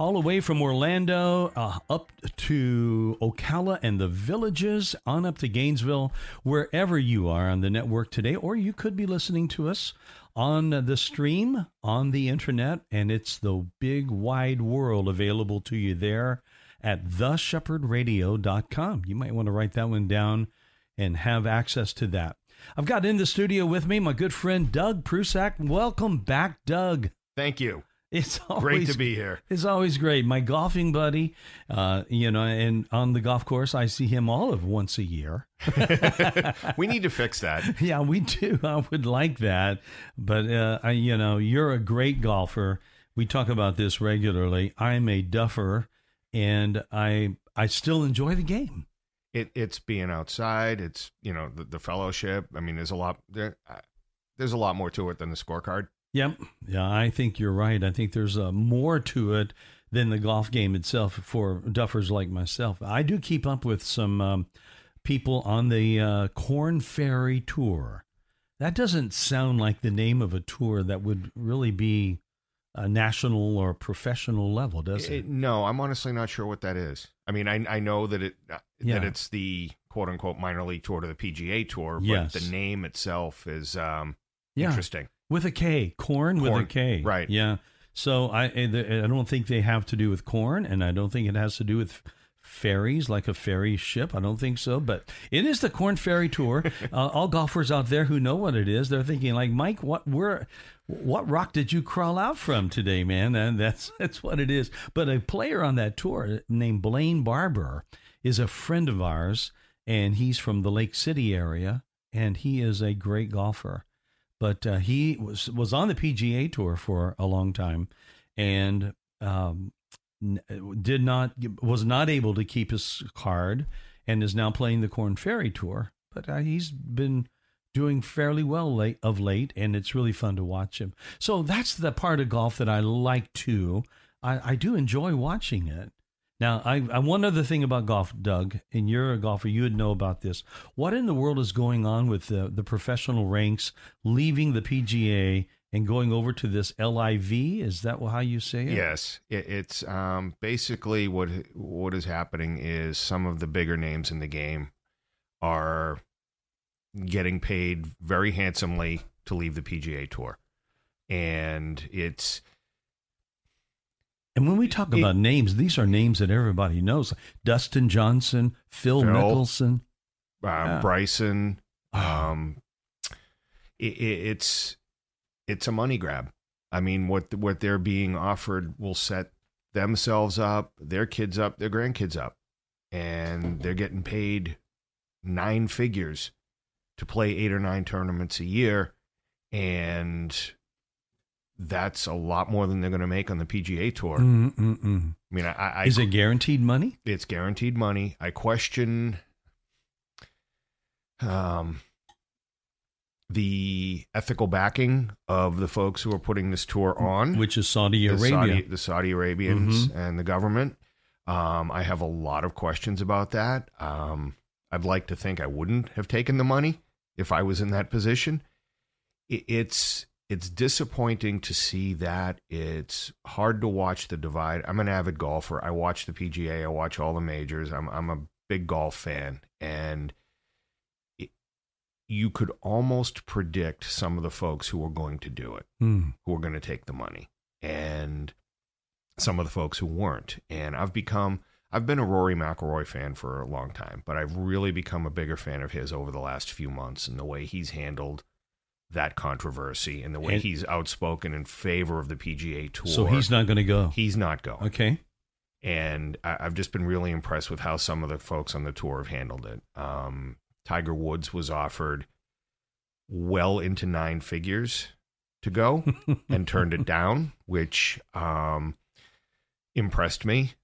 All the way from Orlando uh, up to Ocala and the villages, on up to Gainesville, wherever you are on the network today, or you could be listening to us on the stream on the internet, and it's the big wide world available to you there at theshepherdradio.com. You might want to write that one down and have access to that. I've got in the studio with me my good friend Doug Prusak. Welcome back, Doug. Thank you. It's always, great to be here. It's always great. My golfing buddy, uh, you know, and on the golf course, I see him all of once a year. we need to fix that. Yeah, we do. I would like that, but uh, I, you know, you're a great golfer. We talk about this regularly. I'm a duffer, and I I still enjoy the game. It, it's being outside. It's you know the, the fellowship. I mean, there's a lot there. Uh, there's a lot more to it than the scorecard. Yep. Yeah, I think you're right. I think there's uh, more to it than the golf game itself for duffers like myself. I do keep up with some um, people on the uh, Korn Ferry Tour. That doesn't sound like the name of a tour that would really be a national or professional level, does it? it? No, I'm honestly not sure what that is. I mean, I I know that it uh, yeah. that it's the quote unquote minor league tour to the PGA tour, but yes. the name itself is um, yeah. interesting with a K, corn, corn, with a K, right? Yeah. So I I don't think they have to do with corn, and I don't think it has to do with ferries like a ferry ship. I don't think so, but it is the Korn Ferry Tour. uh, all golfers out there who know what it is, they're thinking like, Mike, what where, what rock did you crawl out from today, man? And that's that's what it is. But a player on that tour named Blayne Barber is a friend of ours, and he's from the Lake City area, and he is a great golfer but uh, he was was on the PGA Tour for a long time, and um, did not was not able to keep his card, and is now playing the Korn Ferry Tour. But uh, he's been doing fairly well late of late, and it's really fun to watch him. So that's the part of golf that I like too. I, I do enjoy watching it. Now, I, I one other thing about golf, Doug, and you're a golfer, you would know about this. What in the world is going on with the, the professional ranks leaving the PGA and going over to this LIV? Is that how you say it? Yes, it, it's um, basically what what is happening is some of the bigger names in the game are getting paid very handsomely to leave the PGA Tour, and it's and when we talk about names, these are names that everybody knows: Dustin Johnson, Phil, Phil Mickelson, uh, yeah. Bryson. Um, it, it's it's a money grab. I mean, what what they're being offered will set themselves up, their kids up, their grandkids up, and they're getting paid nine figures to play eight or nine tournaments a year, and that's a lot more than they're going to make on the PGA Tour. Mm-mm-mm. I mean, I, I, is it guaranteed money? It's guaranteed money. I question um, the ethical backing of the folks who are putting this tour on, which is Saudi the Arabia, Saudi, the Saudi Arabians, mm-hmm. and the government. Um, I have a lot of questions about that. Um, I'd like to think I wouldn't have taken the money if I was in that position. It, it's it's disappointing to see that. It's hard to watch the divide. I'm an avid golfer. I watch the PGA. I watch all the majors. I'm I'm a big golf fan, and it, you could almost predict some of the folks who are going to do it, mm. who are going to take the money, and some of the folks who weren't. And I've become I've been a Rory McIlroy fan for a long time, but I've really become a bigger fan of his over the last few months and the way he's handled that controversy and the way and, he's outspoken in favor of the PGA Tour. So he's not going to go. He's not going. Okay. And I, have just been really impressed with how some of the folks on the tour have handled it. Um, Tiger Woods was offered well into nine figures to go and turned it down, which um, impressed me.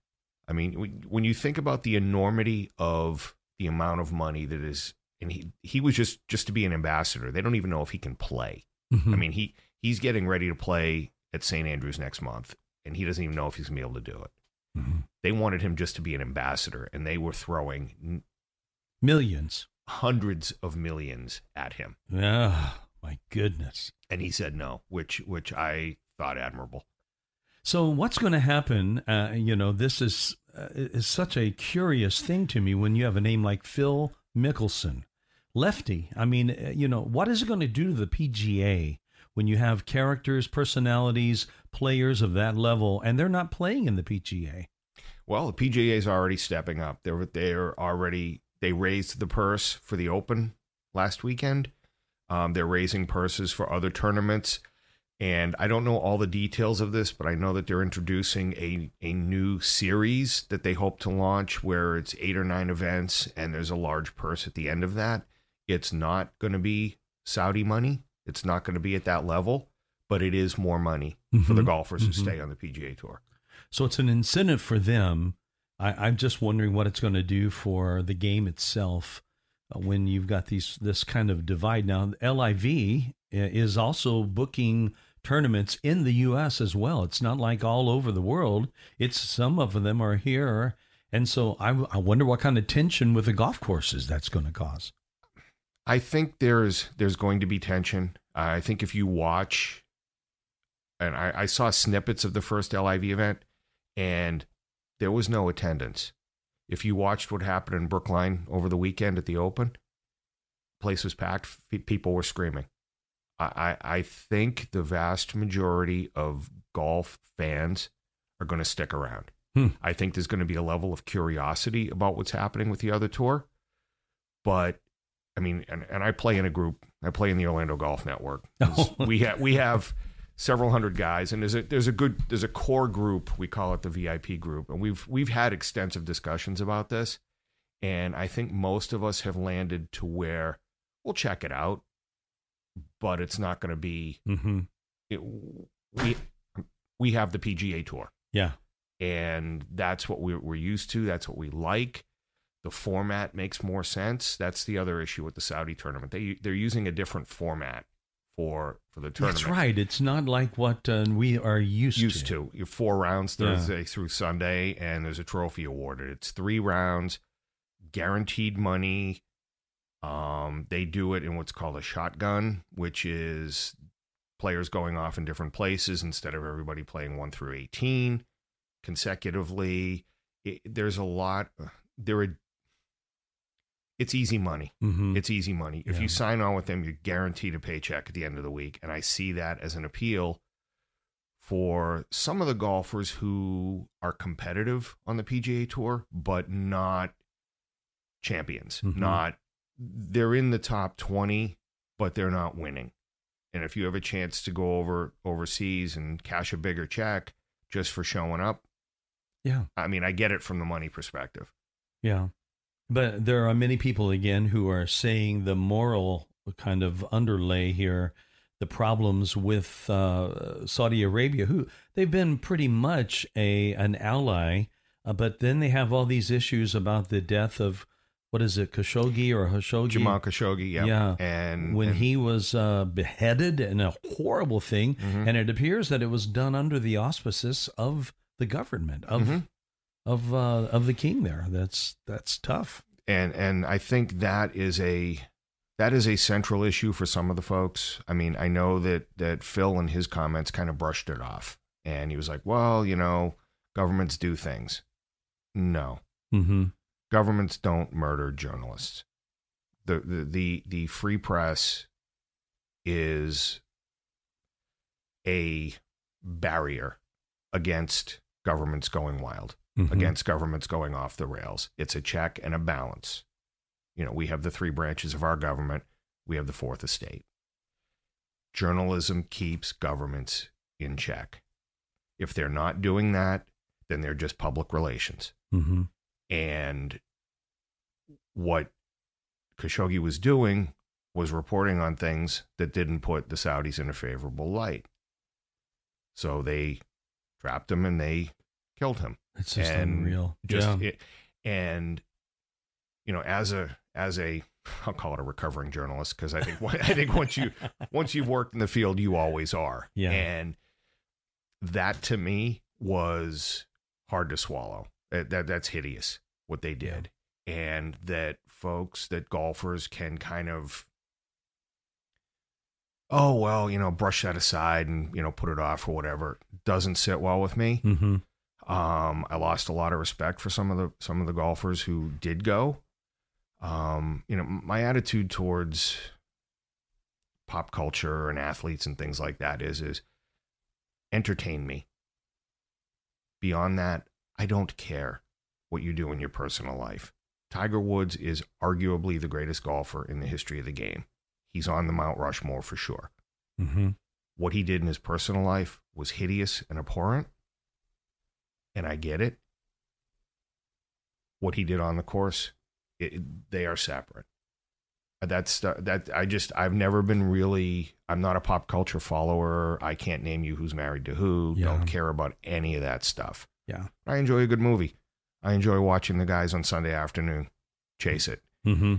I mean, when you think about the enormity of the amount of money that is, and he he was just just to be an ambassador. They don't even know if he can play. Mhm. I mean, he he's getting ready to play at St. Andrews next month, and he doesn't even know if he's gonna be able to do it. Mhm. They wanted him just to be an ambassador, and they were throwing millions. hundreds of millions at him, Ah, my goodness. and he said no, which which I thought admirable. So what's going to happen? Uh, you know, this is uh, is such a curious thing to me when you have a name like Phil Mickelson, lefty. I mean, uh, you know, what is it going to do to the PGA when you have characters, personalities, players of that level, and they're not playing in the PGA? Well, the PGA is already stepping up. They're they're already they raised the purse for the Open last weekend. Um, they're raising purses for other tournaments, and I don't know all the details of this, but I know that they're introducing a a new series that they hope to launch where it's eight or nine events, and there's a large purse at the end of that. It's not going to be Saudi money. It's not going to be at that level, but it is more money for the Mhm. golfers who Mhm. stay on the PGA tour. So it's an incentive for them. I, I'm just wondering what it's going to do for the game itself uh, when you've got these this kind of divide. Now, LIV is also booking tournaments in the U.S. as well. It's not like all over the world. It's some of them are here, and so I, I wonder what kind of tension with the golf courses that's going to cause. I think there's there's going to be tension. I think if you watch, and I, I saw snippets of the first LIV event, and there was no attendance. If you watched what happened in Brookline over the weekend at the Open, place was packed. People were screaming. I, I think the vast majority of golf fans are going to stick around. Hmm. I think there's going to be a level of curiosity about what's happening with the other tour, but I mean, and, and I play in a group. I play in the Orlando Golf Network. Oh. we have we have several hundred guys, and there's a there's a good there's a core group. We call it the VIP group, and we've we've had extensive discussions about this. And I think most of us have landed to where we'll check it out, but it's not going to be. Mm-hmm. It, we we have the PGA Tour Yeah. and that's what we're, we're used to. That's what we like. The format makes more sense. That's the other issue with the Saudi tournament. They they're using a different format for for the tournament. That's right. It's not like what uh, we are used, Used to you four rounds Yeah. Thursday through Sunday, and there's a trophy awarded. It's three rounds, guaranteed money. Um, they do it in what's called a shotgun, which is players going off in different places instead of everybody playing one through eighteen consecutively. It, there's a lot. There are. It's easy money. Mm-hmm. It's easy money. If Yeah. you sign on with them, you're guaranteed a paycheck at the end of the week. And I see that as an appeal for some of the golfers who are competitive on the PGA Tour, but not champions. Mhm. Not they're in the top 20, but they're not winning. And if you have a chance to go over overseas and cash a bigger check just for showing up, yeah. I mean, I get it from the money perspective. Yeah. But there are many people, again, who are saying the moral kind of underlay here, the problems with uh, Saudi Arabia, who they've been pretty much a an ally, uh, but then they have all these issues about the death of, what is it, Khashoggi or Khashoggi? Jamal Khashoggi, yeah. Yeah. And when and- he was uh, beheaded and a horrible thing, Mhm. and it appears that it was done under the auspices of the government of Mhm. of uh, of the king. There, that's that's tough. and and I think that is a that is a central issue for some of the folks. I mean, I know that that Phil in his comments kind of brushed it off, and he was like, "Well, you know, governments do things." No, Mm-hmm. Governments don't murder journalists. The the the, the free press is a barrier against governments going wild Mm-hmm. against governments going off the rails. It's a check and a balance. You know, we have the three branches of our government, we have the fourth estate. Journalism keeps governments in check. If they're not doing that, then they're just public relations. Mm-hmm. And what Khashoggi was doing was reporting on things that didn't put the Saudis in a favorable light. So they trapped him and they killed him. It's just and unreal. Just yeah. it, and you know, as a as a I'll call it a recovering journalist because I think I think once you once you've worked in the field, you always are. Yeah. And that to me was hard to swallow. That, that that's hideous what they did, and that folks that golfers can kind of oh well you know brush that aside and you know put it off or whatever doesn't sit well with me mm-hmm. um, I lost a lot of respect for some of the some of the golfers who did go. Um, you know, my attitude towards pop culture and athletes and things like that is is entertain me. Beyond that, I don't care what you do in your personal life. Tiger Woods is arguably the greatest golfer in the history of the game. He's on the Mount Rushmore for sure. Mm-hmm. What he did in his personal life was hideous and abhorrent and I get it. What he did on the course, it, they are separate. That's that. I just I've never been really. I'm not a pop culture follower. I can't name you who's married to who. Yeah. Don't care about any of that stuff. Yeah. I enjoy a good movie. I enjoy watching the guys on Sunday afternoon chase it. Mm-hmm.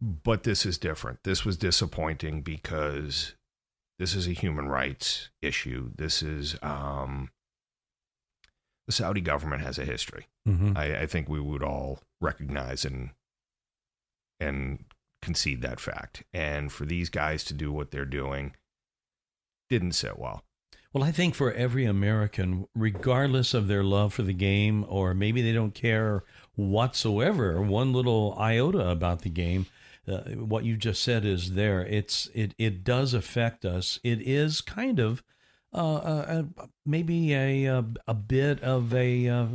But this is different. This was disappointing because this is a human rights issue. This is um, the Saudi government has a history. Mm-hmm. I, I think we would all recognize and and concede that fact. And for these guys to do what they're doing didn't sit well. Well, I think for every American, regardless of their love for the game, or maybe they don't care whatsoever, one little iota about the game, uh, what you just said is there. It's it it does affect us. It is kind of uh, uh, maybe a, a a bit of a uh,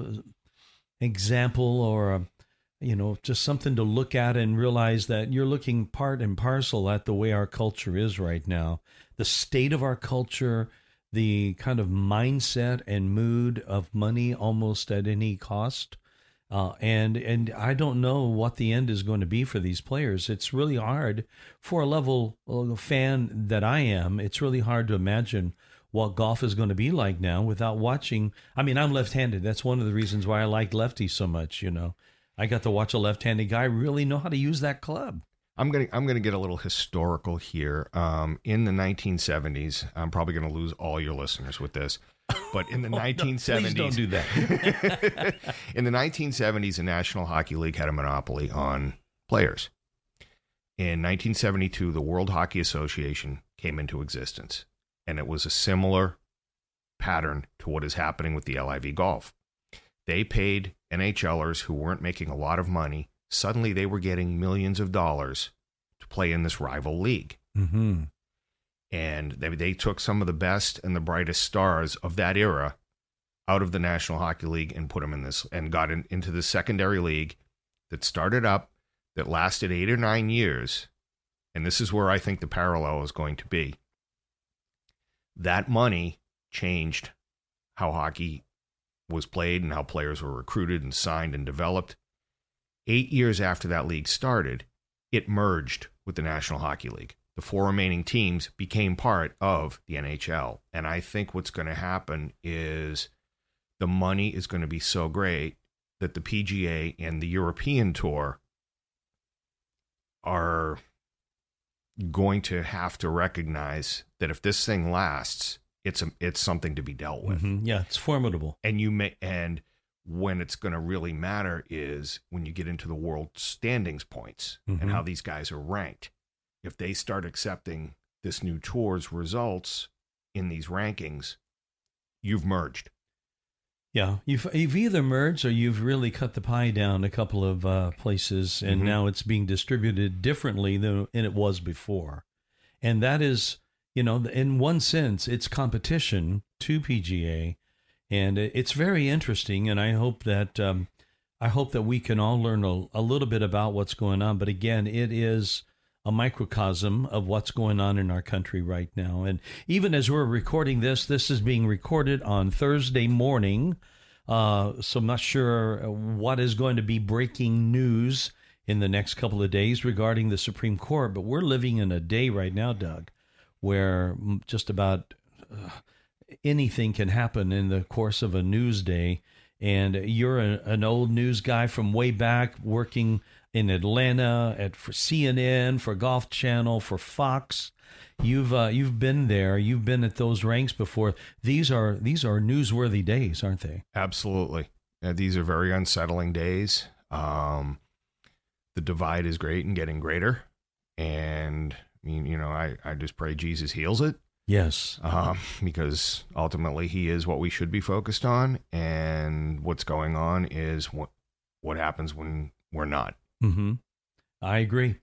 example or a you know just something to look at and realize that you're looking part and parcel at the way our culture is right now, the state of our culture the kind of mindset and mood of money almost at any cost. Uh, and and I don't know what the end is going to be for these players. It's really hard for a level uh, fan that I am. It's really hard to imagine what golf is going to be like now without watching. I mean, I'm left-handed. That's one of the reasons why I like lefties so much. You know, I got to watch a left-handed guy really know how to use that club. I'm gonna I'm gonna get a little historical here. Um, in the 1970s, I'm probably gonna lose all your listeners with this, but in the Oh, 1970s, please don't do that. in the 1970s, the National Hockey League had a monopoly on players. In 1972, the World Hockey Association came into existence, and it was a similar pattern to what is happening with the LIV golf. They paid NHLers who weren't making a lot of money. Suddenly, they were getting millions of dollars to play in this rival league mm-hmm. and they, they took some of the best and the brightest stars of that era out of the National Hockey League and put them in this and got in, into the secondary league that started up that lasted eight or nine years. And this is where I think the parallel is going to be. That money changed how hockey was played and how players were recruited and signed and developed. Eight years after that league started, it merged with the National Hockey League. The four remaining teams became part of the NHL. And I think what's going to happen is the money is going to be so great that the PGA and the European Tour are going to have to recognize that if this thing lasts, it's a, it's something to be dealt with. Mhm. Yeah, it's formidable. And you may and when it's going to really matter is when you get into the world standings points Mhm. and how these guys are ranked. If they start accepting this new tour's results in these rankings, you've merged. Yeah, you've you've either merged or you've really cut the pie down a couple of uh, places, and Mhm. now it's being distributed differently than it was before, and that is, you know, in one sense, it's competition to PGA, and it's very interesting, and I hope that um, I hope that we can all learn a, a little bit about what's going on. But again, it is a microcosm of what's going on in our country right now. And even as we're recording this, this is being recorded on Thursday morning. Uh, so I'm not sure what is going to be breaking news in the next couple of days regarding the Supreme Court. But we're living in a day right now, Doug, where just about uh, anything can happen in the course of a news day. And you're a, an old news guy from way back, working in Atlanta at for CNN, for Golf Channel, for Fox. You've uh, you've been there. You've been at those ranks before. These are these are newsworthy days, aren't they? Absolutely. Yeah, these are very unsettling days. Um, the divide is great and getting greater. And I mean, you know, I, I just pray Jesus heals it. Yes. Um, because ultimately he is what we should be focused on. And what's going on is what, what happens when we're not. Mm-hmm. I agree.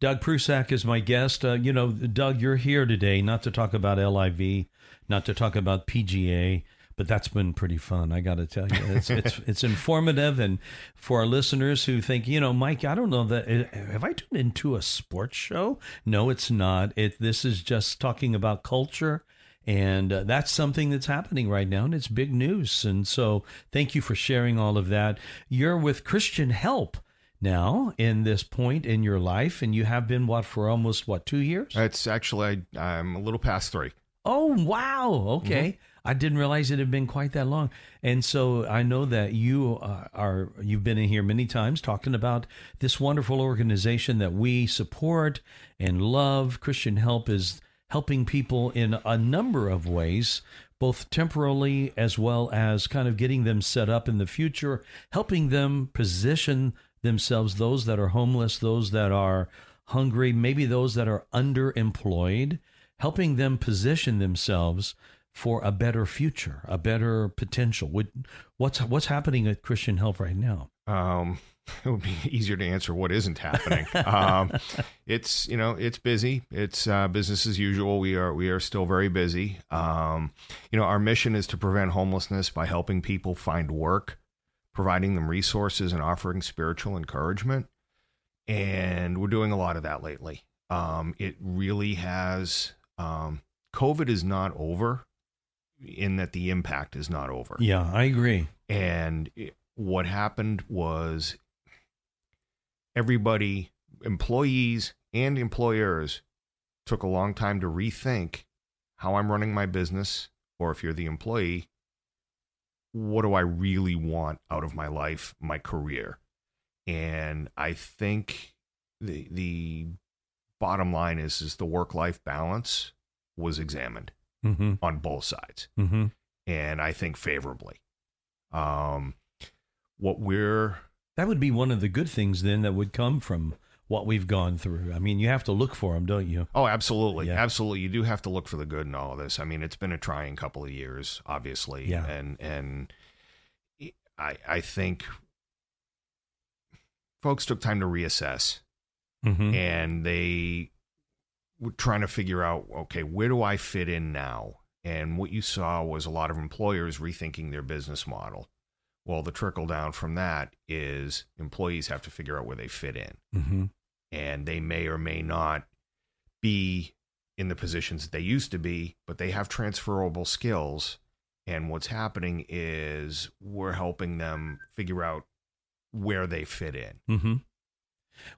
Doug Prusak is my guest. Uh, you know, Doug, you're here today not to talk about LIV, not to talk about PGA, but that's been pretty fun. I got to tell you, it's it's it's informative, and for our listeners who think, you know, Mike, I don't know that uh, have I tuned into a sports show? No, it's not. It this is just talking about culture. And uh, that's something that's happening right now, and it's big news. And so, thank you for sharing all of that. You're with Christian Help now in this point in your life, and you have been what for almost what two years? It's actually I, I'm a little past three. Oh wow! Okay, mm-hmm. I didn't realize it had been quite that long. And so I know that you are you've been in here many times talking about this wonderful organization that we support and love. Christian Help is helping people in a number of ways, both temporarily as well as kind of getting them set up in the future, helping them position themselves, those that are homeless, those that are hungry, maybe those that are underemployed, helping them position themselves for a better future, a better potential? What's what's happening at Christian Help right now? Um, it would be easier to answer what isn't happening. um, it's you know it's busy. It's uh, business as usual. We are we are still very busy. Um, you know our mission is to prevent homelessness by helping people find work, providing them resources, and offering spiritual encouragement. And we're doing a lot of that lately. Um, it really has. Um, COVID is not over in that the impact is not over. Yeah, I agree. And it, what happened was everybody, employees and employers, took a long time to rethink how I'm running my business, or if you're the employee, what do I really want out of my life, my career? And I think the the bottom line is is the work life balance was examined mm-hmm. on both sides, mm-hmm. and I think favorably. Um, what we're that would be one of the good things then that would come from what we've gone through. I mean, you have to look for them, don't you? Oh, absolutely, yeah. absolutely. You do have to look for the good in all of this. I mean, it's been a trying couple of years, obviously, yeah. and and I I think folks took time to reassess, mm-hmm. and they trying to figure out okay, where do I fit in now? And what you saw was a lot of employers rethinking their business model. Well, the trickle down from that is employees have to figure out where they fit in. Mm-hmm. And they may or may not be in the positions that they used to be, but they have transferable skills. And what's happening is we're helping them figure out where they fit in. Mm-hmm.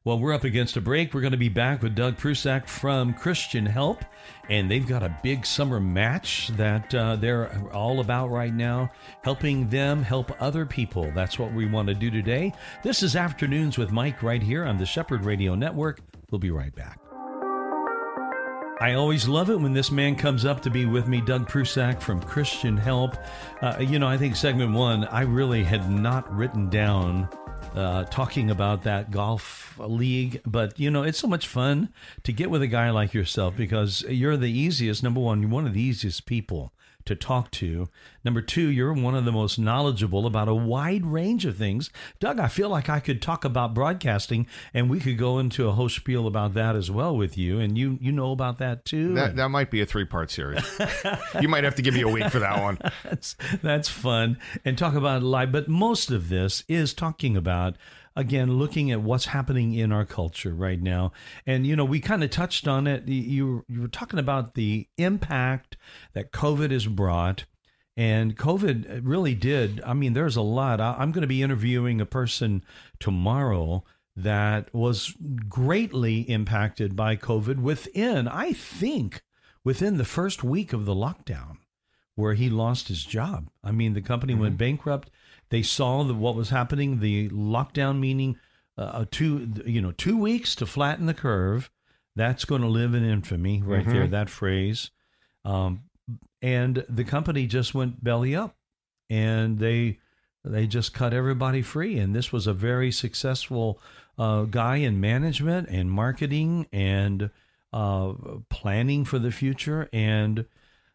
Well, we're up against a break. We're going to be back with Doug Prusak from Christian Help, and they've got a big summer match that uh, they're all about right now, helping them help other people. That's what we want to do today. This is Afternoons with Mike right here on the Shepherd Radio Network. We'll be right back. I always love it when this man comes up to be with me, Doug Prusak from Christian Help. Uh, you know, I think segment one, I really had not written down uh, talking about that golf league. But, you know, it's so much fun to get with a guy like yourself because you're the easiest, number one, you're one of the easiest people to talk to. Number two, you're one of the most knowledgeable about a wide range of things. Doug, I feel like I could talk about broadcasting and we could go into a whole spiel about that as well with you. And you you know about that too. That, that might be a three part series. you might have to give me a week for that one. that's, that's fun. And talk about life. But most of this is talking about again looking at what's happening in our culture right now and you know we kind of touched on it you you were talking about the impact that covid has brought and covid really did i mean there's a lot i'm going to be interviewing a person tomorrow that was greatly impacted by covid within i think within the first week of the lockdown where he lost his job. I mean, the company went bankrupt. They saw the, what was happening. The lockdown meaning uh, two, you know, two weeks to flatten the curve. That's going to live in infamy right there. That phrase, um, and the company just went belly up, and they they just cut everybody free. And this was a very successful uh, guy in management and marketing and uh, planning for the future. And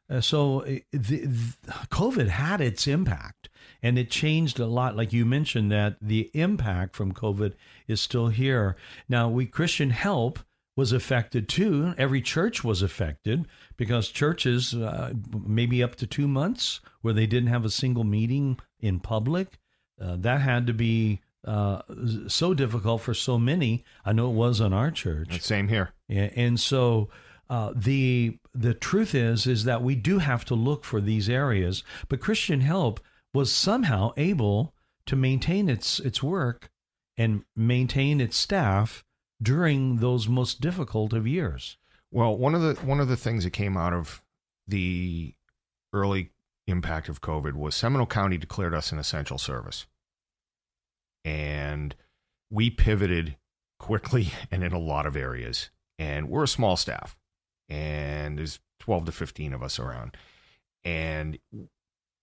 uh, so uh, the, the, COVID had its impact and it changed a lot. Like you mentioned, that the impact from COVID is still here. Now, we Christian Help was affected too. Every church was affected because churches, uh, maybe up to two months, where they didn't have a single meeting in public, uh, that had to be uh, so difficult for so many. I know it was on our church. Same here. Yeah, and so uh, the the truth is is that we do have to look for these areas. But Christian Help was somehow able to maintain its its work and maintain its staff during those most difficult of years. Well, one of the one of the things that came out of the early impact of COVID was Seminole County declared us an essential service. And we pivoted quickly and in a lot of areas. And we're a small staff. And there's 12 to 15 of us around. And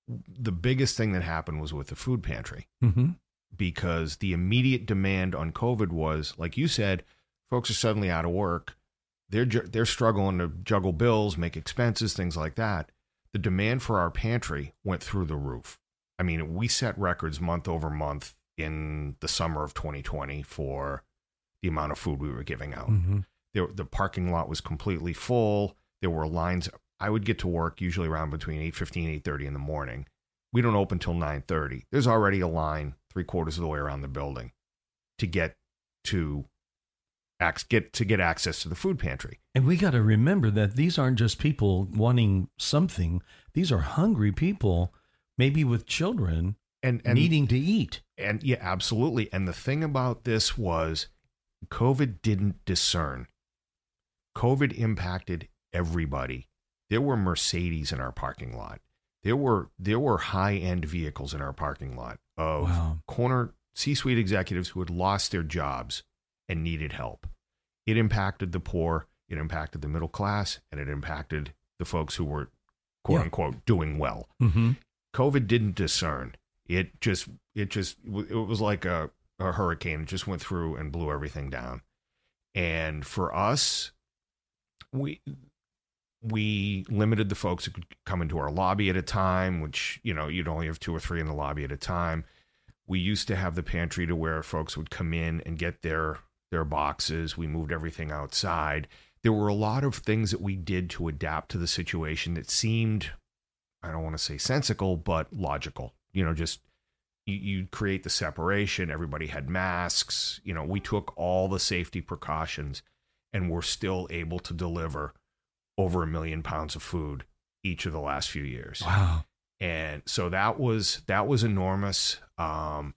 the biggest thing that happened was with the food pantry Mm-hmm. Because the immediate demand on COVID was, like you said, folks are suddenly out of work. They're ju- they're struggling to juggle bills, make expenses, things like that. The demand for our pantry went through the roof. I mean, we set records month over month in the summer of 2020 for the amount of food we were giving out. Mm-hmm. There, the parking lot was completely full. There were lines. I would get to work usually around between 8.15 8.30 in the morning. We don't open till 9.30. There's already a line three quarters of the way around the building to get to get to get access to the food pantry. And we got to remember that these aren't just people wanting something; these are hungry people, maybe with children And and needing to eat. and yeah, absolutely. And the thing about this was COVID didn't discern. COVID impacted everybody. There were Mercedes in our parking lot. There were there were high-end vehicles in our parking lot of Wow. corner C-suite executives who had lost their jobs and needed help. It impacted the poor, it impacted the middle class, and it impacted the folks who were quote Yeah. unquote doing well. Mm-hmm. COVID didn't discern. It just it just it was like a, a hurricane. It just went through and blew everything down. And for us, we we limited the folks who could come into our lobby at a time, which you know you'd only have two or three in the lobby at a time. We used to have the pantry to where folks would come in and get their their boxes. We moved everything outside. There were a lot of things that we did to adapt to the situation that seemed I don't want to say sensical, but logical. You know, just you, you create the separation. Everybody had masks. You know, we took all the safety precautions, and we're still able to deliver over a million pounds of food each of the last few years. Wow. And so that was that was enormous. Um,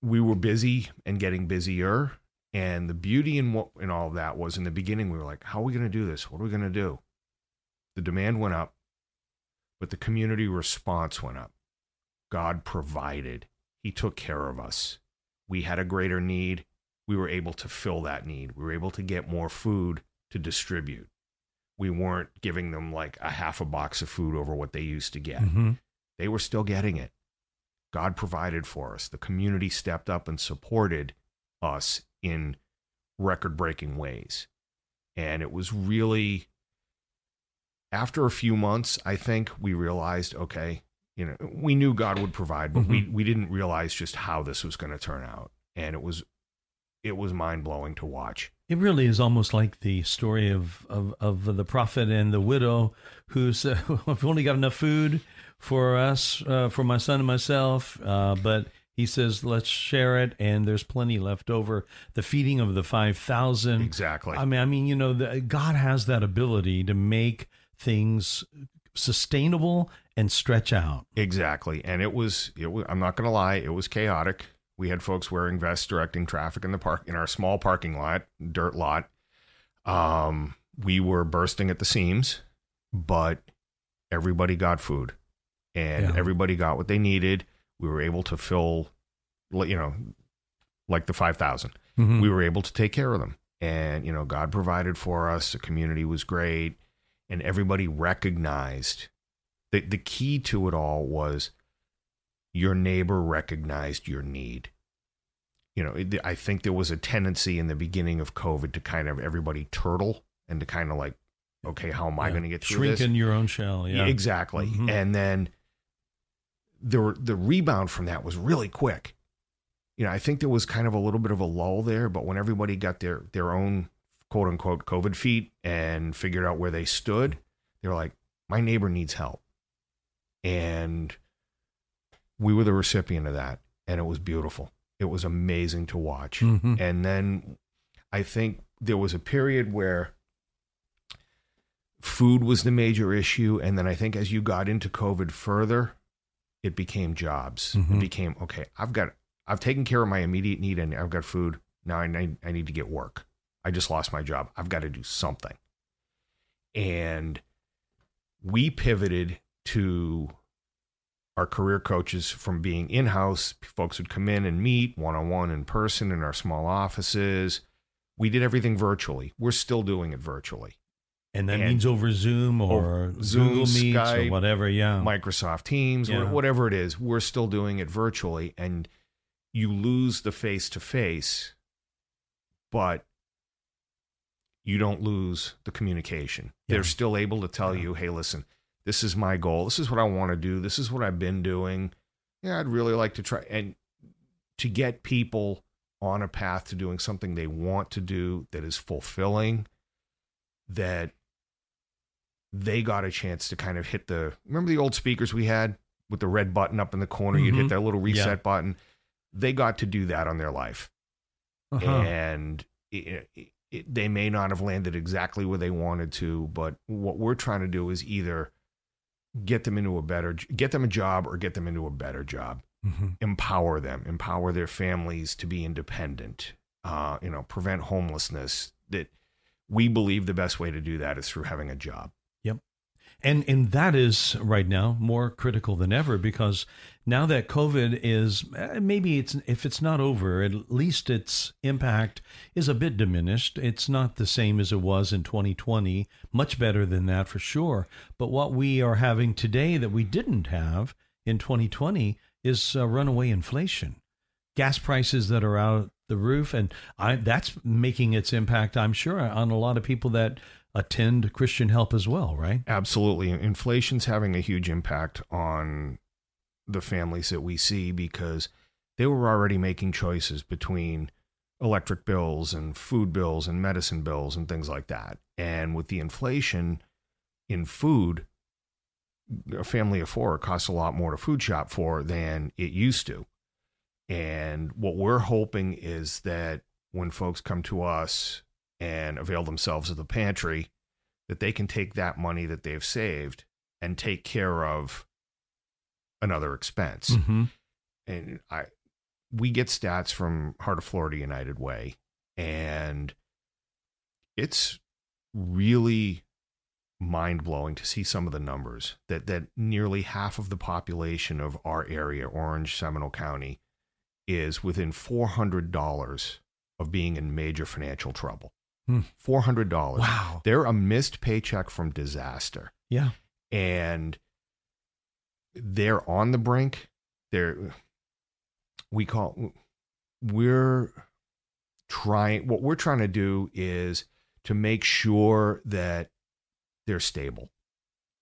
we were busy and getting busier, and the beauty in what in all of that was in the beginning we were like, how are we going to do this? What are we going to do? The demand went up, but the community response went up. God provided. He took care of us. We had a greater need. We were able to fill that need. We were able to get more food to distribute. We weren't giving them like a half a box of food over what they used to get. Mm-hmm. They were still getting it. God provided for us. The community stepped up and supported us in record breaking ways. And it was really, after a few months, I think we realized okay, you know, we knew God would provide, but we, we didn't realize just how this was going to turn out. And it was, it was mind blowing to watch. It really is almost like the story of, of, of the prophet and the widow who said, I've only got enough food for us, uh, for my son and myself. Uh, but he says, let's share it. And there's plenty left over. The feeding of the 5,000. Exactly. I mean, I mean, you know, the, God has that ability to make things sustainable and stretch out. Exactly. And it was, it was I'm not going to lie, it was chaotic. We had folks wearing vests directing traffic in the park in our small parking lot, dirt lot. Um, we were bursting at the seams. but everybody got food and Yeah. everybody got what they needed. We were able to fill, like, you know, like the 5,000. Mhm. We were able to take care of them. And, you know, God provided for us. The community was great. And everybody recognized the, the key to it all was your neighbor recognized your need. You know, it- I think there was a tendency in the beginning of COVID to kind of everybody turtle and to kind of like, okay, how am I Yeah. going to get through Shrink this? in your own shell. Yeah. Exactly. Mhm. And then the the rebound from that was really quick. You know, I think there was kind of a little bit of a lull there, but when everybody got their their own quote unquote COVID feet and figured out where they stood, they were like, "My neighbor needs help," and we were the recipient of that, and it was beautiful. It was amazing to watch. Mhm. And then I think there was a period where food was the major issue. And then I think as you got into COVID further, it became jobs. Mhm. It became, okay, I've got, I've taken care of my immediate need and I've got food. Now I need, I need to get work. I just lost my job. I've got to do something. And we pivoted to our career coaches from being in house. Folks would come in and meet one on one in person in our small offices. We did everything virtually. We're still doing it virtually. And that And- means over Zoom oh, or Zoom, Google Meets Skype, or whatever. Yeah. Microsoft Teams, Yeah. whatever it is, we're still doing it virtually. And you lose the face to face, but you don't lose the communication. Yeah. They're still able to tell Yeah. you, hey, listen, this is my goal. This is what I want to do. This is what I've been doing. Yeah, I'd really like to try. And to get people on a path to doing something they want to do that is fulfilling, that they got a chance to kind of hit the remember the old speakers we had with the red button up in the corner you'd hit Mhm. that little reset Yeah. button they got to do that on their life Uh-huh. and it, it, it, they may not have landed exactly where they wanted to but what we're trying to do is either get them into a better get them a job or get them into a better job Mhm. empower them empower their families to be independent uh, you know prevent homelessness that we believe the best way to do that is through having a job Yep. And and that is right now more critical than ever because now that COVID is eh, maybe it's if it's not over, at least its impact is a bit diminished. It's not the same as it was in 2020. Much better than that for sure. But what we are having today that we didn't have in 2020 is uh, runaway inflation, gas prices that are out the roof, and I, that's making its impact. I'm sure on a lot of people that attend Christian Help as well, right? Absolutely. Inflation's having a huge impact on the families that we see because they were already making choices between electric bills and food bills and medicine bills and things like that. And with the inflation in food, a family of four costs a lot more to food shop for than it used to. And what we're hoping is that when folks come to us and avail themselves of the pantry, that they can take that money that they've saved and take care of another expense. Mm-hmm. And I we get stats from Heart of Florida United Way and it's really mind-blowing to see some of the numbers that that nearly half of the population of our area, Orange Seminole County, is within $400 of being in major financial trouble. Hmm. $400. Wow. They're a missed paycheck from disaster. Yeah. And they're on the brink. They're, we call, we're trying, what we're trying to do is to make sure that they're stable.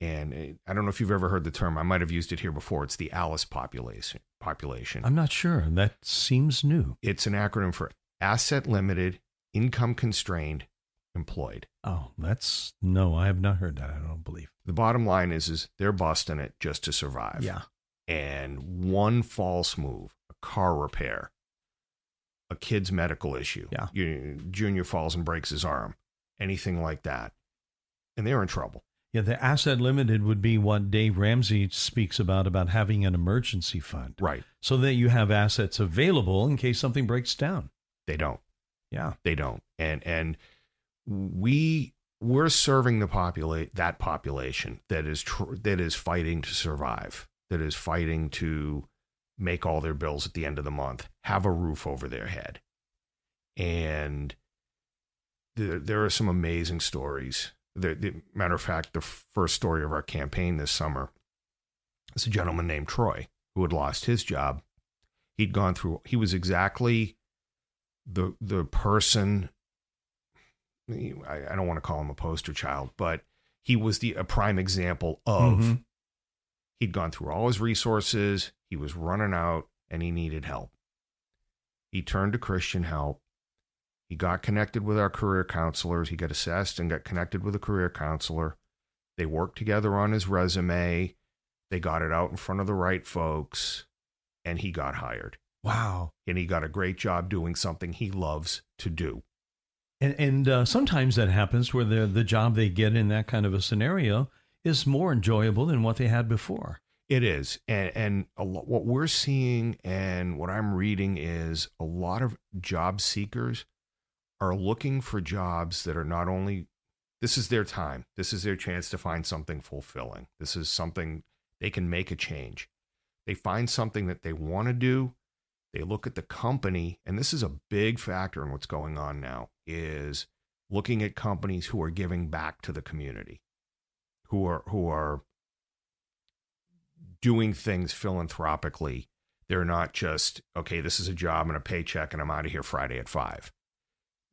And eh, I don't know if you've ever heard the term, I might have used it here before. It's the ALICE population. population. I'm not sure. That seems new. it's an acronym for Asset Limited, Income Constrained, Employed. Oh, that's no, I have not heard that. I don't believe. The bottom line is, is they're busting it just to survive. Yeah. and one false move, a car repair, a kid's medical issue, Yeah. you, junior falls and breaks his arm, anything like that, and they're in trouble. Yeah, the asset limited would be what Dave Ramsey speaks about about having an emergency fund Right? so that you have assets available in case something breaks down. They don't. Yeah. They don't. And and we we're serving the populate that population that is tr- that is fighting to survive, that is fighting to make all their bills at the end of the month, have a roof over their head. And there, there are some amazing stories. The, the matter of fact, the first story of our campaign this summer is a gentleman named Troy who had lost his job. He'd gone through. He was exactly the the person. I, I don't want to call him a poster child, but he was the a prime example of. Mm-hmm. He'd gone through all his resources. He was running out, and he needed help. He turned to Christian help he got connected with our career counselors. He got assessed and got connected with a career counselor. They worked together on his resume. They got it out in front of the right folks, and he got hired. Wow. And he got a great job doing something he loves to do. And, and uh, sometimes that happens where the, the job they get in that kind of a scenario is more enjoyable than what they had before. It is, and and lot, what we're seeing and what I'm reading is a lot of job seekers are looking for jobs that are not only this is their time, this is their chance to find something fulfilling. This is something they can make a change. They find something that they want to do. They look at the company, and this is a big factor in what's going on now is looking at companies who are giving back to the community, who are who are doing things philanthropically. They're not just, okay, this is a job and a paycheck and I'm out of here Friday at five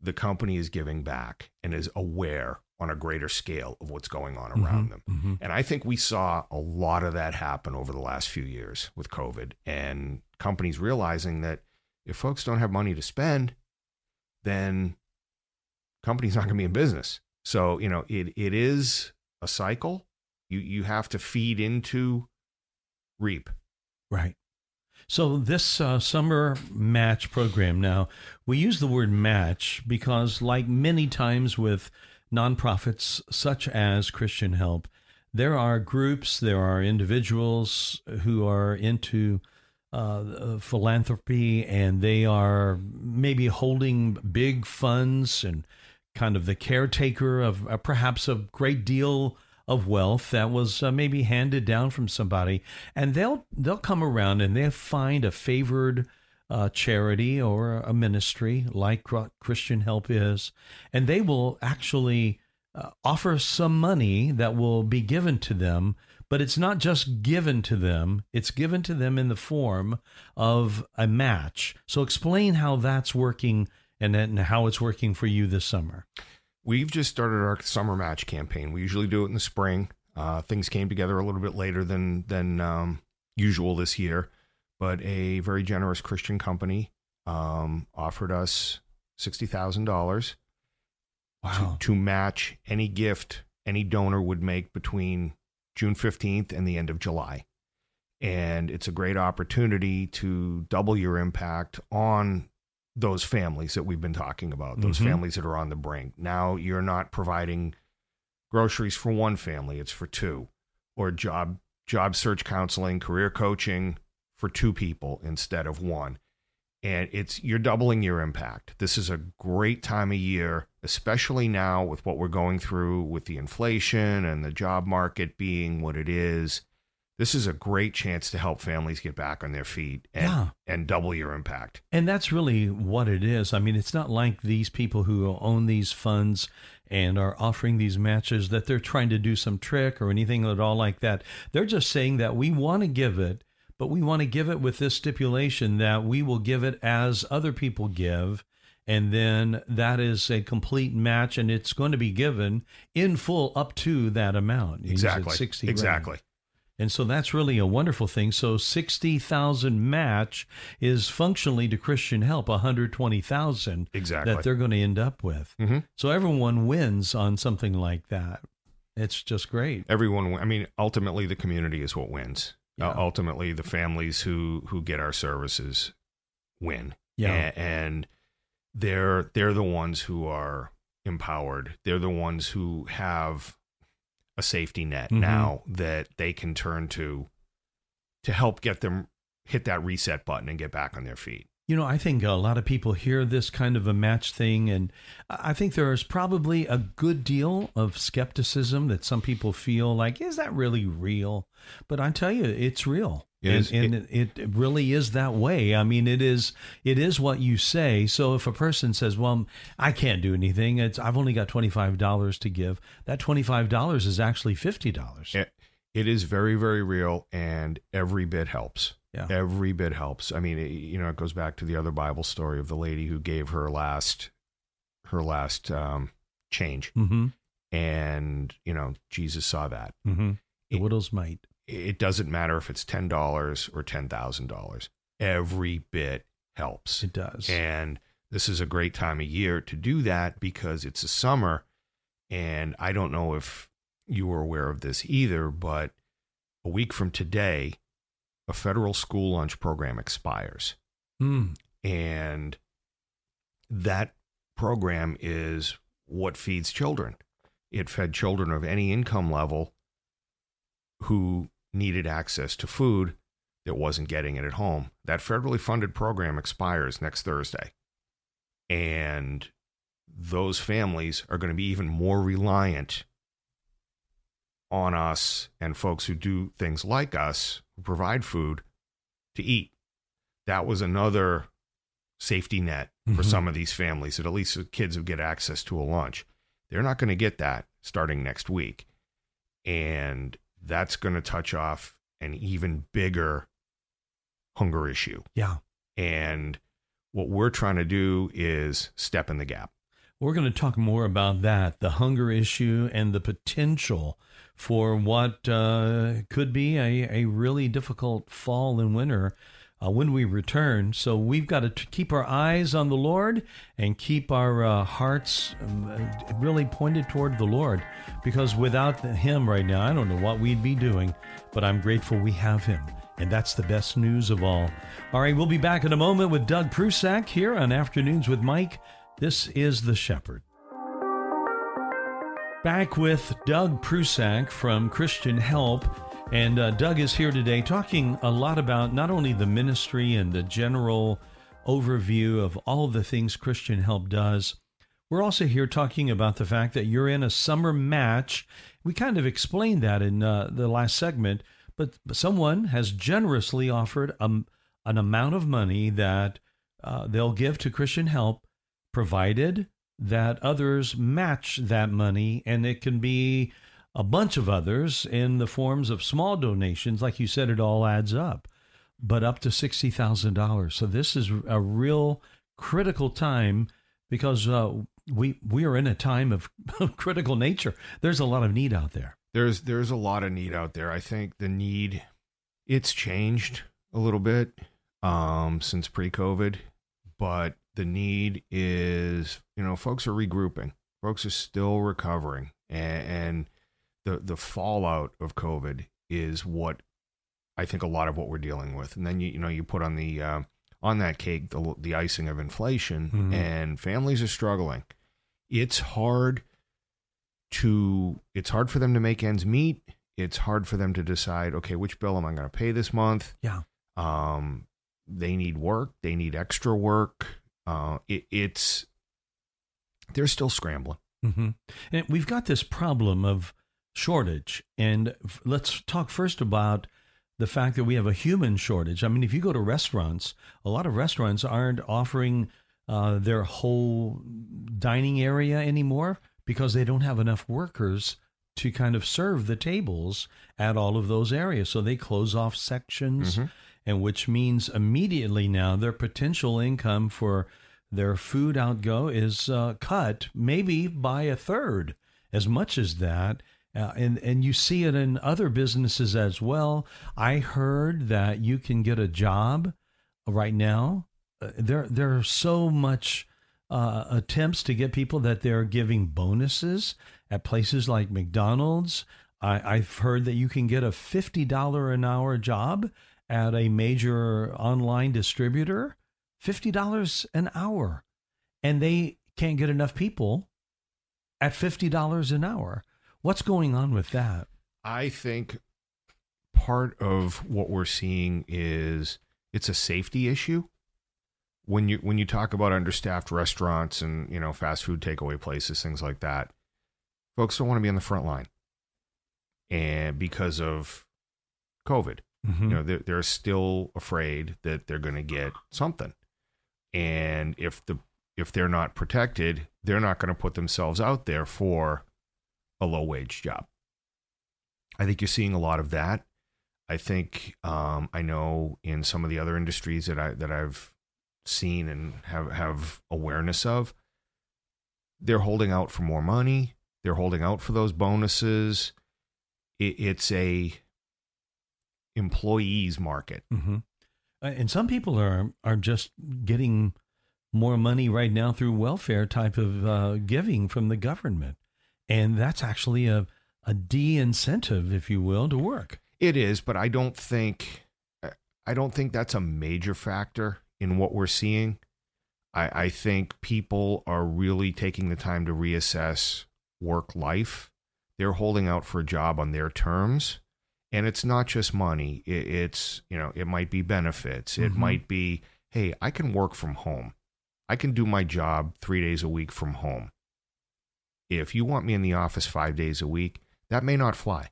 the company is giving back and is aware on a greater scale of what's going on around Mhm, them. mhm. And I think we saw a lot of that happen over the last few years with COVID and companies realizing that if folks don't have money to spend, then companies not going to be in business. So, you know, it it is a cycle. You you have to feed into reap. Right. So this uh, summer match program now, we use the word match because like many times with nonprofits such as Christian Help, there are groups, there are individuals who are into uh, philanthropy and they are maybe holding big funds and kind of the caretaker of uh, perhaps a great deal of wealth that was uh, maybe handed down from somebody, and they'll they'll come around and they'll find a favored uh, charity or a ministry like Christian Help is, and they will actually uh, offer some money that will be given to them. But it's not just given to them; it's given to them in the form of a match. So, explain how that's working and, and how it's working for you this summer. We've just started our summer match campaign. We usually do it in the spring. Uh, things came together a little bit later than than um, usual this year, but a very generous Christian company um, offered us sixty thousand dollars wow. to, to match any gift any donor would make between June fifteenth and the end of July, and it's a great opportunity to double your impact on those families that we've been talking about, those Mhm. families that are on the brink. Now you're not providing groceries for one family, it's for two, or job job search counseling, career coaching for two people instead of one. And it's you're doubling your impact. This is a great time of year, especially now with what we're going through with the inflation and the job market being what it is. This is a great chance to help families get back on their feet and, Yeah. and double your impact. And that's really what it is. I mean, it's not like these people who own these funds and are offering these matches that they're trying to do some trick or anything at all like that. They're just saying that we want to give it, but we want to give it with this stipulation that we will give it as other people give. And then that is a complete match, and it's going to be given in full up to that amount. Exactly. 60 grand. exactly. And so that's really a wonderful thing. So 60,000 match is functionally to Christian help 120,000 Exactly. that they're going to end up with. hmm So everyone wins on something like that. It's just great. Everyone, I mean, ultimately, the community is what wins. Yeah. Uh, ultimately, the families who who get our services win. Yeah. A- and they're they're the ones who are empowered. They're the ones who have a safety net Mhm. now that they can turn to to help get them hit that reset button and get back on their feet. You know, I think a lot of people hear this kind of a match thing, and I think there is probably a good deal of skepticism that some people feel like, is that really real? But I tell you, it's real. It and, and it, it really is that way. I mean, it is it is what you say. So if a person says, "Well, I can't do anything. It's I've only got twenty five dollars to give," that twenty five dollars is actually fifty dollars. It, it is very, very real, and every bit helps. Yeah. Every bit helps. I mean, it, you know, it goes back to the other Bible story of the lady who gave her last, her last um, change, Mm-hmm. and you know, Jesus saw that. Mm-hmm. The It- widow's mite. It doesn't matter if it's ten dollars or ten thousand dollars. Every bit helps. It does. And this is a great time of year to do that because it's a summer. And I don't know if you were aware of this either, but a week from today, a federal school lunch program expires. Mm. And that program is what feeds children. It fed children of any income level who needed access to food that wasn't getting it at home. That federally funded program expires next Thursday. And those families are going to be even more reliant on us and folks who do things like us, who provide food to eat. That was another safety net for Mhm. some of these families that at least the kids would get access to a lunch. They're not going to get that starting next week. And that's going to touch off an even bigger hunger issue. Yeah. And what we're trying to do is step in the gap. We're going to talk more about that, the hunger issue, and the potential for what uh, could be a, a really difficult fall and winter uh, when we return. So we've got to t- keep our eyes on the Lord and keep our uh, hearts um, uh, really pointed toward the Lord because without Him right now, I don't know what we'd be doing, but I'm grateful we have Him. And that's the best news of all. All right, we'll be back in a moment with Doug Prusak here on Afternoons with Mike. This is The Shepherd. Back with Doug Prusak from Christian Help. And uh, Doug is here today talking a lot about not only the ministry and the general overview of all the things Christian Help does. We're also here talking about the fact that you're in a summer match. We kind of explained that in uh, the last segment, but someone has generously offered um, an amount of money that uh, they'll give to Christian Help, provided that others match that money, and it can be a bunch of others in the forms of small donations. Like you said, it all adds up, but up to $60,000. So this is a real critical time because uh, we, we are in a time of critical nature. There's a lot of need out there. There's there's a lot of need out there. I think the need it's changed a little bit um, since pre-COVID, but the need is you know folks are regrouping. Folks are still recovering, and, and the the fallout of COVID is what I think a lot of what we're dealing with. And then you you know you put on the uh, on that cake the the icing of inflation, Mhm. and families are struggling. It's hard to it's hard for them to make ends meet. It's hard for them to decide, okay, which bill am I going to pay this month? Yeah. Um, they need work. They need extra work. Uh, it, it's they're still scrambling. hmm And we've got this problem of shortage. And f- let's talk first about the fact that we have a human shortage. I mean, if you go to restaurants, a lot of restaurants aren't offering uh, their whole dining area anymore because they don't have enough workers to kind of serve the tables at all of those areas. So they close off sections, Mhm. And which means immediately now their potential income for their food outgo is uh, cut maybe by a third, as much as that. Uh, and and you see it in other businesses as well. I heard that you can get a job right now. Uh, there there are so much uh, attempts to get people that they're giving bonuses at places like McDonald's. I, I've heard that you can get a fifty dollar an hour job at a major online distributor. Fifty dollars an hour, and they can't get enough people at fifty dollars an hour. What's going on with that? I think part of what we're seeing is it's a safety issue. when you when you talk about understaffed restaurants and you know fast food takeaway places, things like that, folks don't want to be on the front line, and because of COVID, Mhm. you know they're, they're still afraid that they're going to get something, and if the if they're not protected, they're not going to put themselves out there for a low wage job. I think you're seeing a lot of that. I think um, I know in some of the other industries that I that I've seen and have have awareness of, they're holding out for more money. They're holding out for those bonuses. It, it's a employees market. hmm And some people are are just getting more money right now through welfare type of uh, giving from the government, and that's actually a a de incentive, if you will, to work. It is, but I don't think I don't think that's a major factor in what we're seeing. I, I think people are really taking the time to reassess work life. They're holding out for a job on their terms. And it's not just money. It, it's, you know, it might be benefits. It Mhm. might be, hey, I can work from home. I can do my job three days a week from home. If you want me in the office five days a week, that may not fly.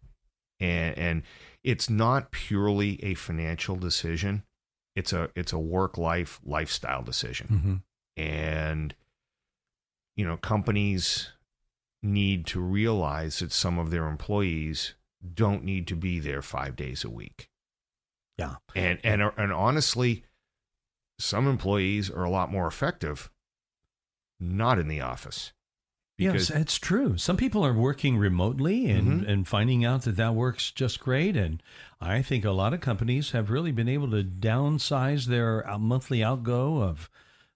And and it's not purely a financial decision. It's a it's a work life lifestyle decision. Mm-hmm. And you know, companies need to realize that some of their employees don't need to be there 5 days a week. Yeah. And and and honestly, some employees are a lot more effective not in the office. Yes, it's true. Some people are working remotely and, Mhm. and finding out that that works just great. And I think a lot of companies have really been able to downsize their uh, monthly outgo of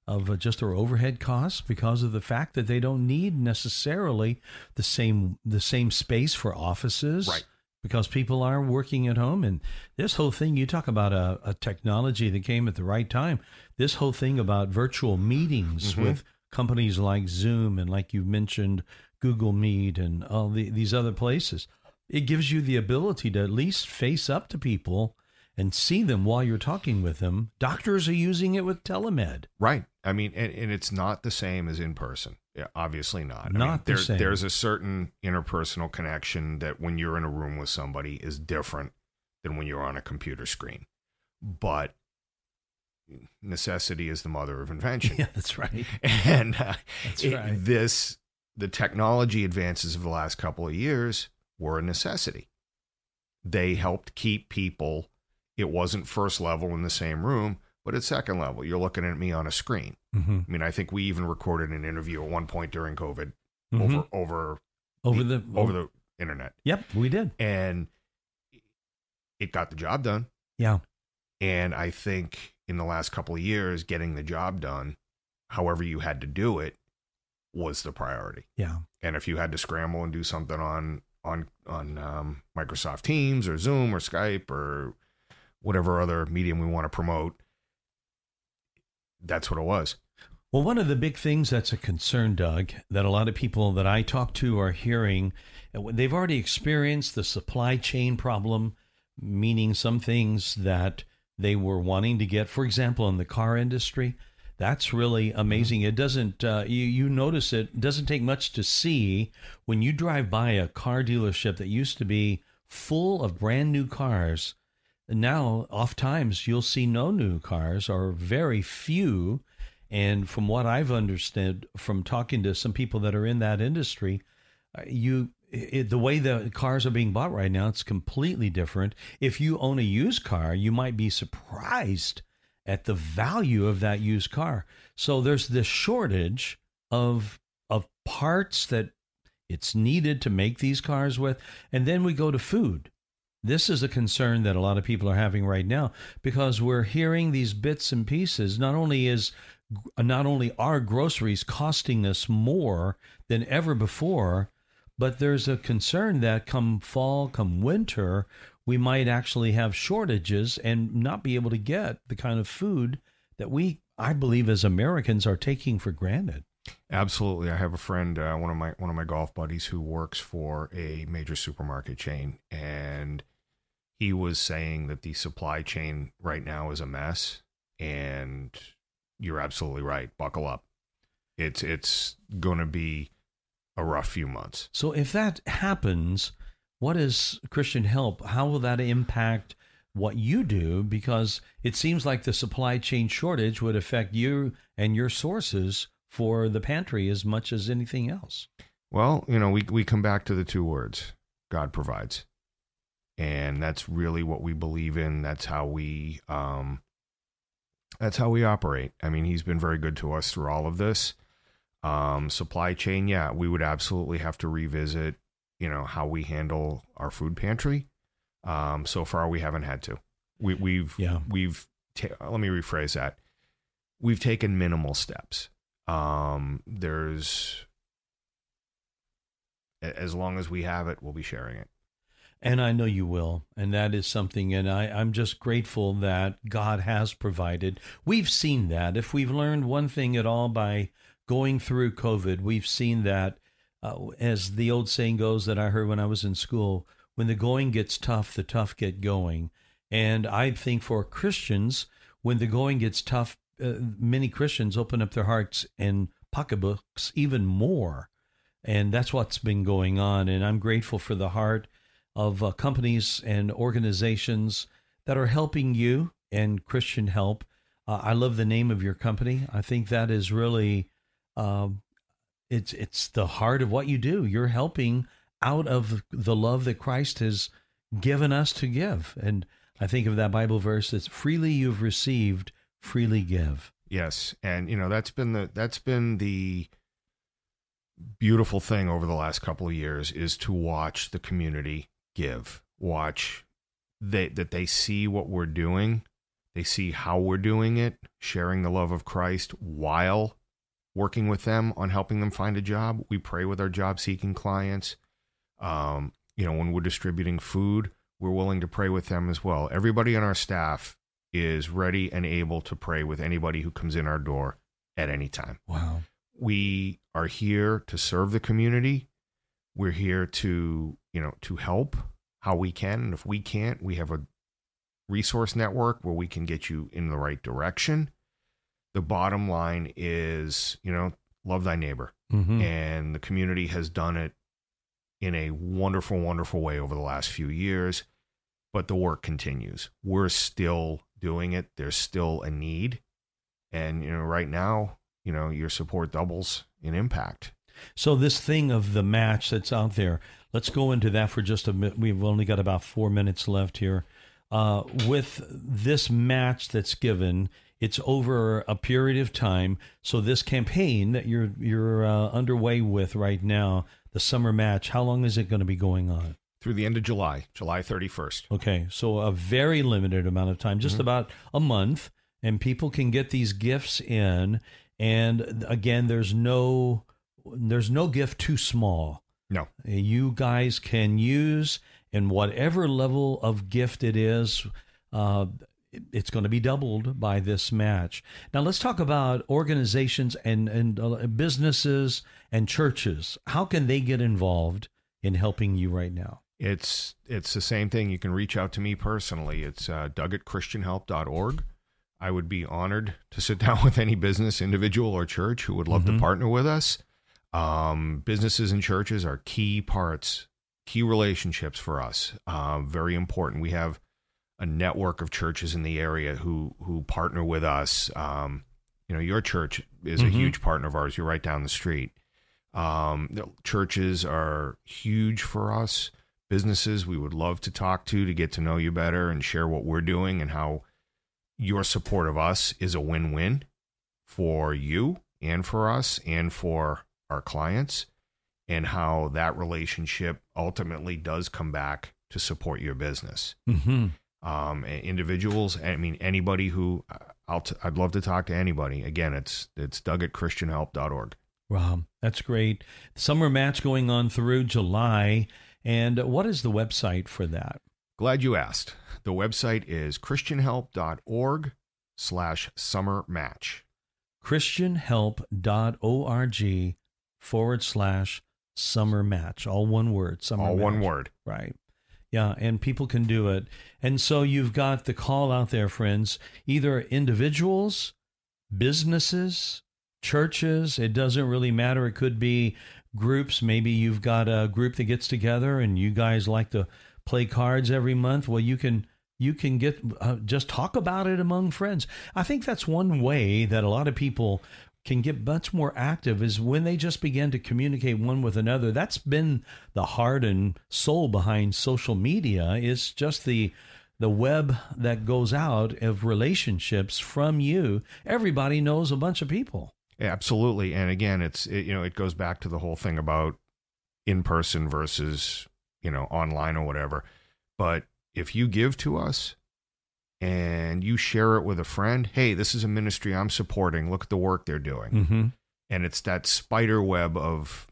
of uh, just their overhead costs because of the fact that they don't need necessarily the same the same space for offices. Right. Because people are working at home, and this whole thing you talk about a, a technology that came at the right time. This whole thing about virtual meetings Mhm. with companies like Zoom and like you mentioned Google Meet and all the, these other places. It gives you the ability to at least face up to people and see them while you're talking with them. Doctors are using it with telemed. Right. I mean, and, and it's not the same as in person. Yeah, obviously not. I mean, Not the there, same. There's a certain interpersonal connection that when you're in a room with somebody is different than when you're on a computer screen. But necessity is the mother of invention. Yeah, that's right. and uh, That's it- right. this the technology advances of the last couple of years were a necessity they helped keep people it wasn't first level in the same room but at second level you're looking at me on a screen hmm i mean i think we even recorded an interview at one point during covid Mhm. over over over the over the internet Yep, we did. and it got the job done Yeah. and I think in the last couple of years, getting the job done, however you had to do it, was the priority. Yeah. And if you had to scramble and do something on on on um, Microsoft Teams or Zoom or Skype or whatever other medium we want to promote, that's what it was. Well, one of the big things that's a concern, Doug, that a lot of people that I talk to are hearing, uh, they've already experienced the supply chain problem, meaning some things that they were wanting to get, for example, in the car industry. That's really amazing. It doesn't, uh, you, you notice it doesn't take much to see when you drive by a car dealership that used to be full of brand new cars. Now, oft times, you'll see no new cars or very few. And from what I've understood from talking to some people that are in that industry, uh, you it, the way the cars are being bought right now, it's completely different. If you own a used car, you might be surprised at the value of that used car. So there's this shortage of of parts that it's needed to make these cars with, and then we go to food. This is a concern that a lot of people are having right now because we're hearing these bits and pieces. Not only is not only are groceries costing us more than ever before, but there's a concern that come fall, come winter, we might actually have shortages and not be able to get the kind of food that we, I believe, as Americans are taking for granted. Absolutely. I have a friend, uh, one of my one of my golf buddies, who works for a major supermarket chain, and he was saying that the supply chain right now is a mess, and you're absolutely right. Buckle up. It's it's going to be a rough few months. So if that happens, what is Christian Help? How will that impact what you do? Because it seems like the supply chain shortage would affect you and your sources for the pantry as much as anything else. Well, you know, we we come back to the two words: God provides, and that's really what we believe in. That's how we um, that's how we operate. I mean, He's been very good to us through all of this. Um, supply chain, yeah, we would absolutely have to revisit, you know, how we handle our food pantry. Um, so far, we haven't had to. We, we've Yeah. we've ta- let me rephrase that. We've taken minimal steps. Um, there's as long as we have it, we'll be sharing it. And I know you will. And that is something. And I, I'm just grateful that God has provided. We've seen that. If we've learned one thing at all by going through COVID, we've seen that, uh, as the old saying goes that I heard when I was in school when the going gets tough, the tough get going. And I think for Christians, when the going gets tough, uh, many Christians open up their hearts and pocketbooks even more. And that's what's been going on. And I'm grateful for the heart of uh, companies and organizations that are helping you and Christian Help. Uh, I love the name of your company. I think that is really, um, it's it's the heart of what you do. You're helping out of the love that Christ has given us to give. And I think of that Bible verse that's freely you've received, freely give. Yes, and you know that's been the that's been the beautiful thing over the last couple of years is to watch the community give. Watch they that they see what we're doing, they see how we're doing it, sharing the love of Christ while working with them on helping them find a job. We pray with our job seeking clients. Um, you know, when we're distributing food, we're willing to pray with them as well. Everybody on our staff is ready and able to pray with anybody who comes in our door at any time. Wow. We are here to serve the community. We're here to, you know, to help how we can. And if we can't, we have a resource network where we can get you in the right direction. The bottom line is, you know, love thy neighbor. Mm-hmm. And the community has done it in a wonderful, wonderful way over the last few years. But the work continues. We're still doing it. There's still a need. And, you know, right now, you know, your support doubles in impact. So this thing of the match that's out there, let's go into that for just a minute. We've only got about four minutes left here. Uh, with this match that's given, it's over a period of time. So this campaign that you're you're uh, underway with right now, the summer match, how long is it going to be going on? Through the end of July, July 31st. Okay, so a very limited amount of time, just about a month, and people can get these gifts in. And again, there's no there's no gift too small. No. You guys can use in whatever level of gift it is. Uh, it's going to be doubled by this match. Now let's talk about organizations and and uh, businesses and churches. How can they get involved in helping you right now? It's it's the same thing. You can reach out to me personally. It's uh, Doug at ChristianHelp.org. I would be honored to sit down with any business, individual, or church who would love to partner with us. Um, businesses and churches are key parts, key relationships for us. Uh, very important. We have a network of churches in the area who who partner with us. Um, you know, your church is a Mhm. huge partner of ours. You're right down the street. Um, churches are huge for us. Businesses we would love to talk to to get to know you better and share what we're doing and how your support of us is a win-win for you and for us and for our clients and how that relationship ultimately does come back to support your business Mm-hmm. um, individuals. I mean, anybody who I'll t- I'd love to talk to anybody. Again, it's it's Doug at ChristianHelp.org. Wow, that's great. Summer match going on through July. And what is the website for that? Glad you asked. The website is ChristianHelp.org slash summer match. christianhelp.org forward slash summer match. All one word. Summer All one word. Right. Yeah, and people can do it. And so you've got the call out there, friends, either individuals, businesses, churches. It doesn't really matter. It could be groups. Maybe you've got a group that gets together and you guys like to play cards every month. Well, you can you can get uh, just talk about it among friends. I think that's one way that a lot of people can get much more active is when they just begin to communicate one with another. That's been the heart and soul behind social media is just the the web that goes out of relationships from you. Everybody knows a bunch of people. Absolutely. And again, it's it, you know, it goes back to the whole thing about in person versus, you know, online or whatever. But if you give to us and you share it with a friend, hey, this is a ministry I'm supporting. Look at the work they're doing. Mm-hmm. And it's that spider web of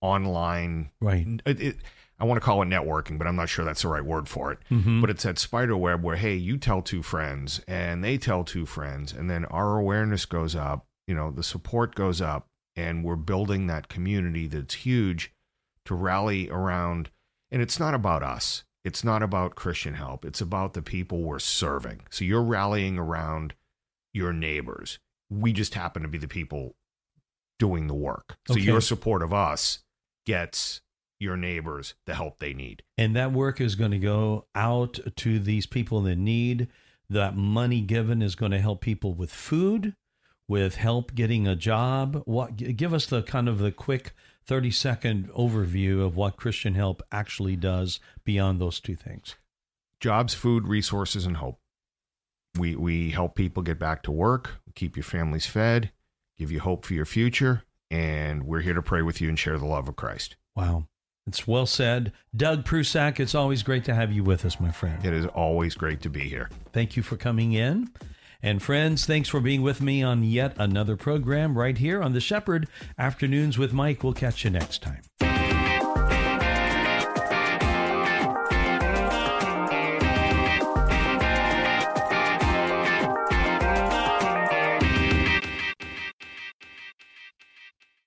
online Right. it, it, I want to call it networking, but I'm not sure that's the right word for it. Mhm. But it's that spider web where, hey, you tell two friends and they tell two friends, and then our awareness goes up, you know, the support goes up, and we're building that community that's huge to rally around. And it's not about us, it's not about Christian help, it's about the people we're serving. So you're rallying around your neighbors. We just happen to be the people doing the work. So Okay. your support of us gets your neighbors the help they need. And that work is going to go out to these people in need. That money given is going to help people with food, with help getting a job. What give us the kind of the quick 30 second overview of what Christian Help actually does beyond those two things. Jobs, food, resources, and hope. We we help people get back to work, keep your families fed, give you hope for your future, and we're here to pray with you and share the love of Christ. Wow. It's well said. Doug Prusak, it's always great to have you with us, my friend. It is always great to be here. Thank you for coming in. And friends, thanks for being with me on yet another program right here on the Shepherd Afternoons with Mike. We'll catch you next time.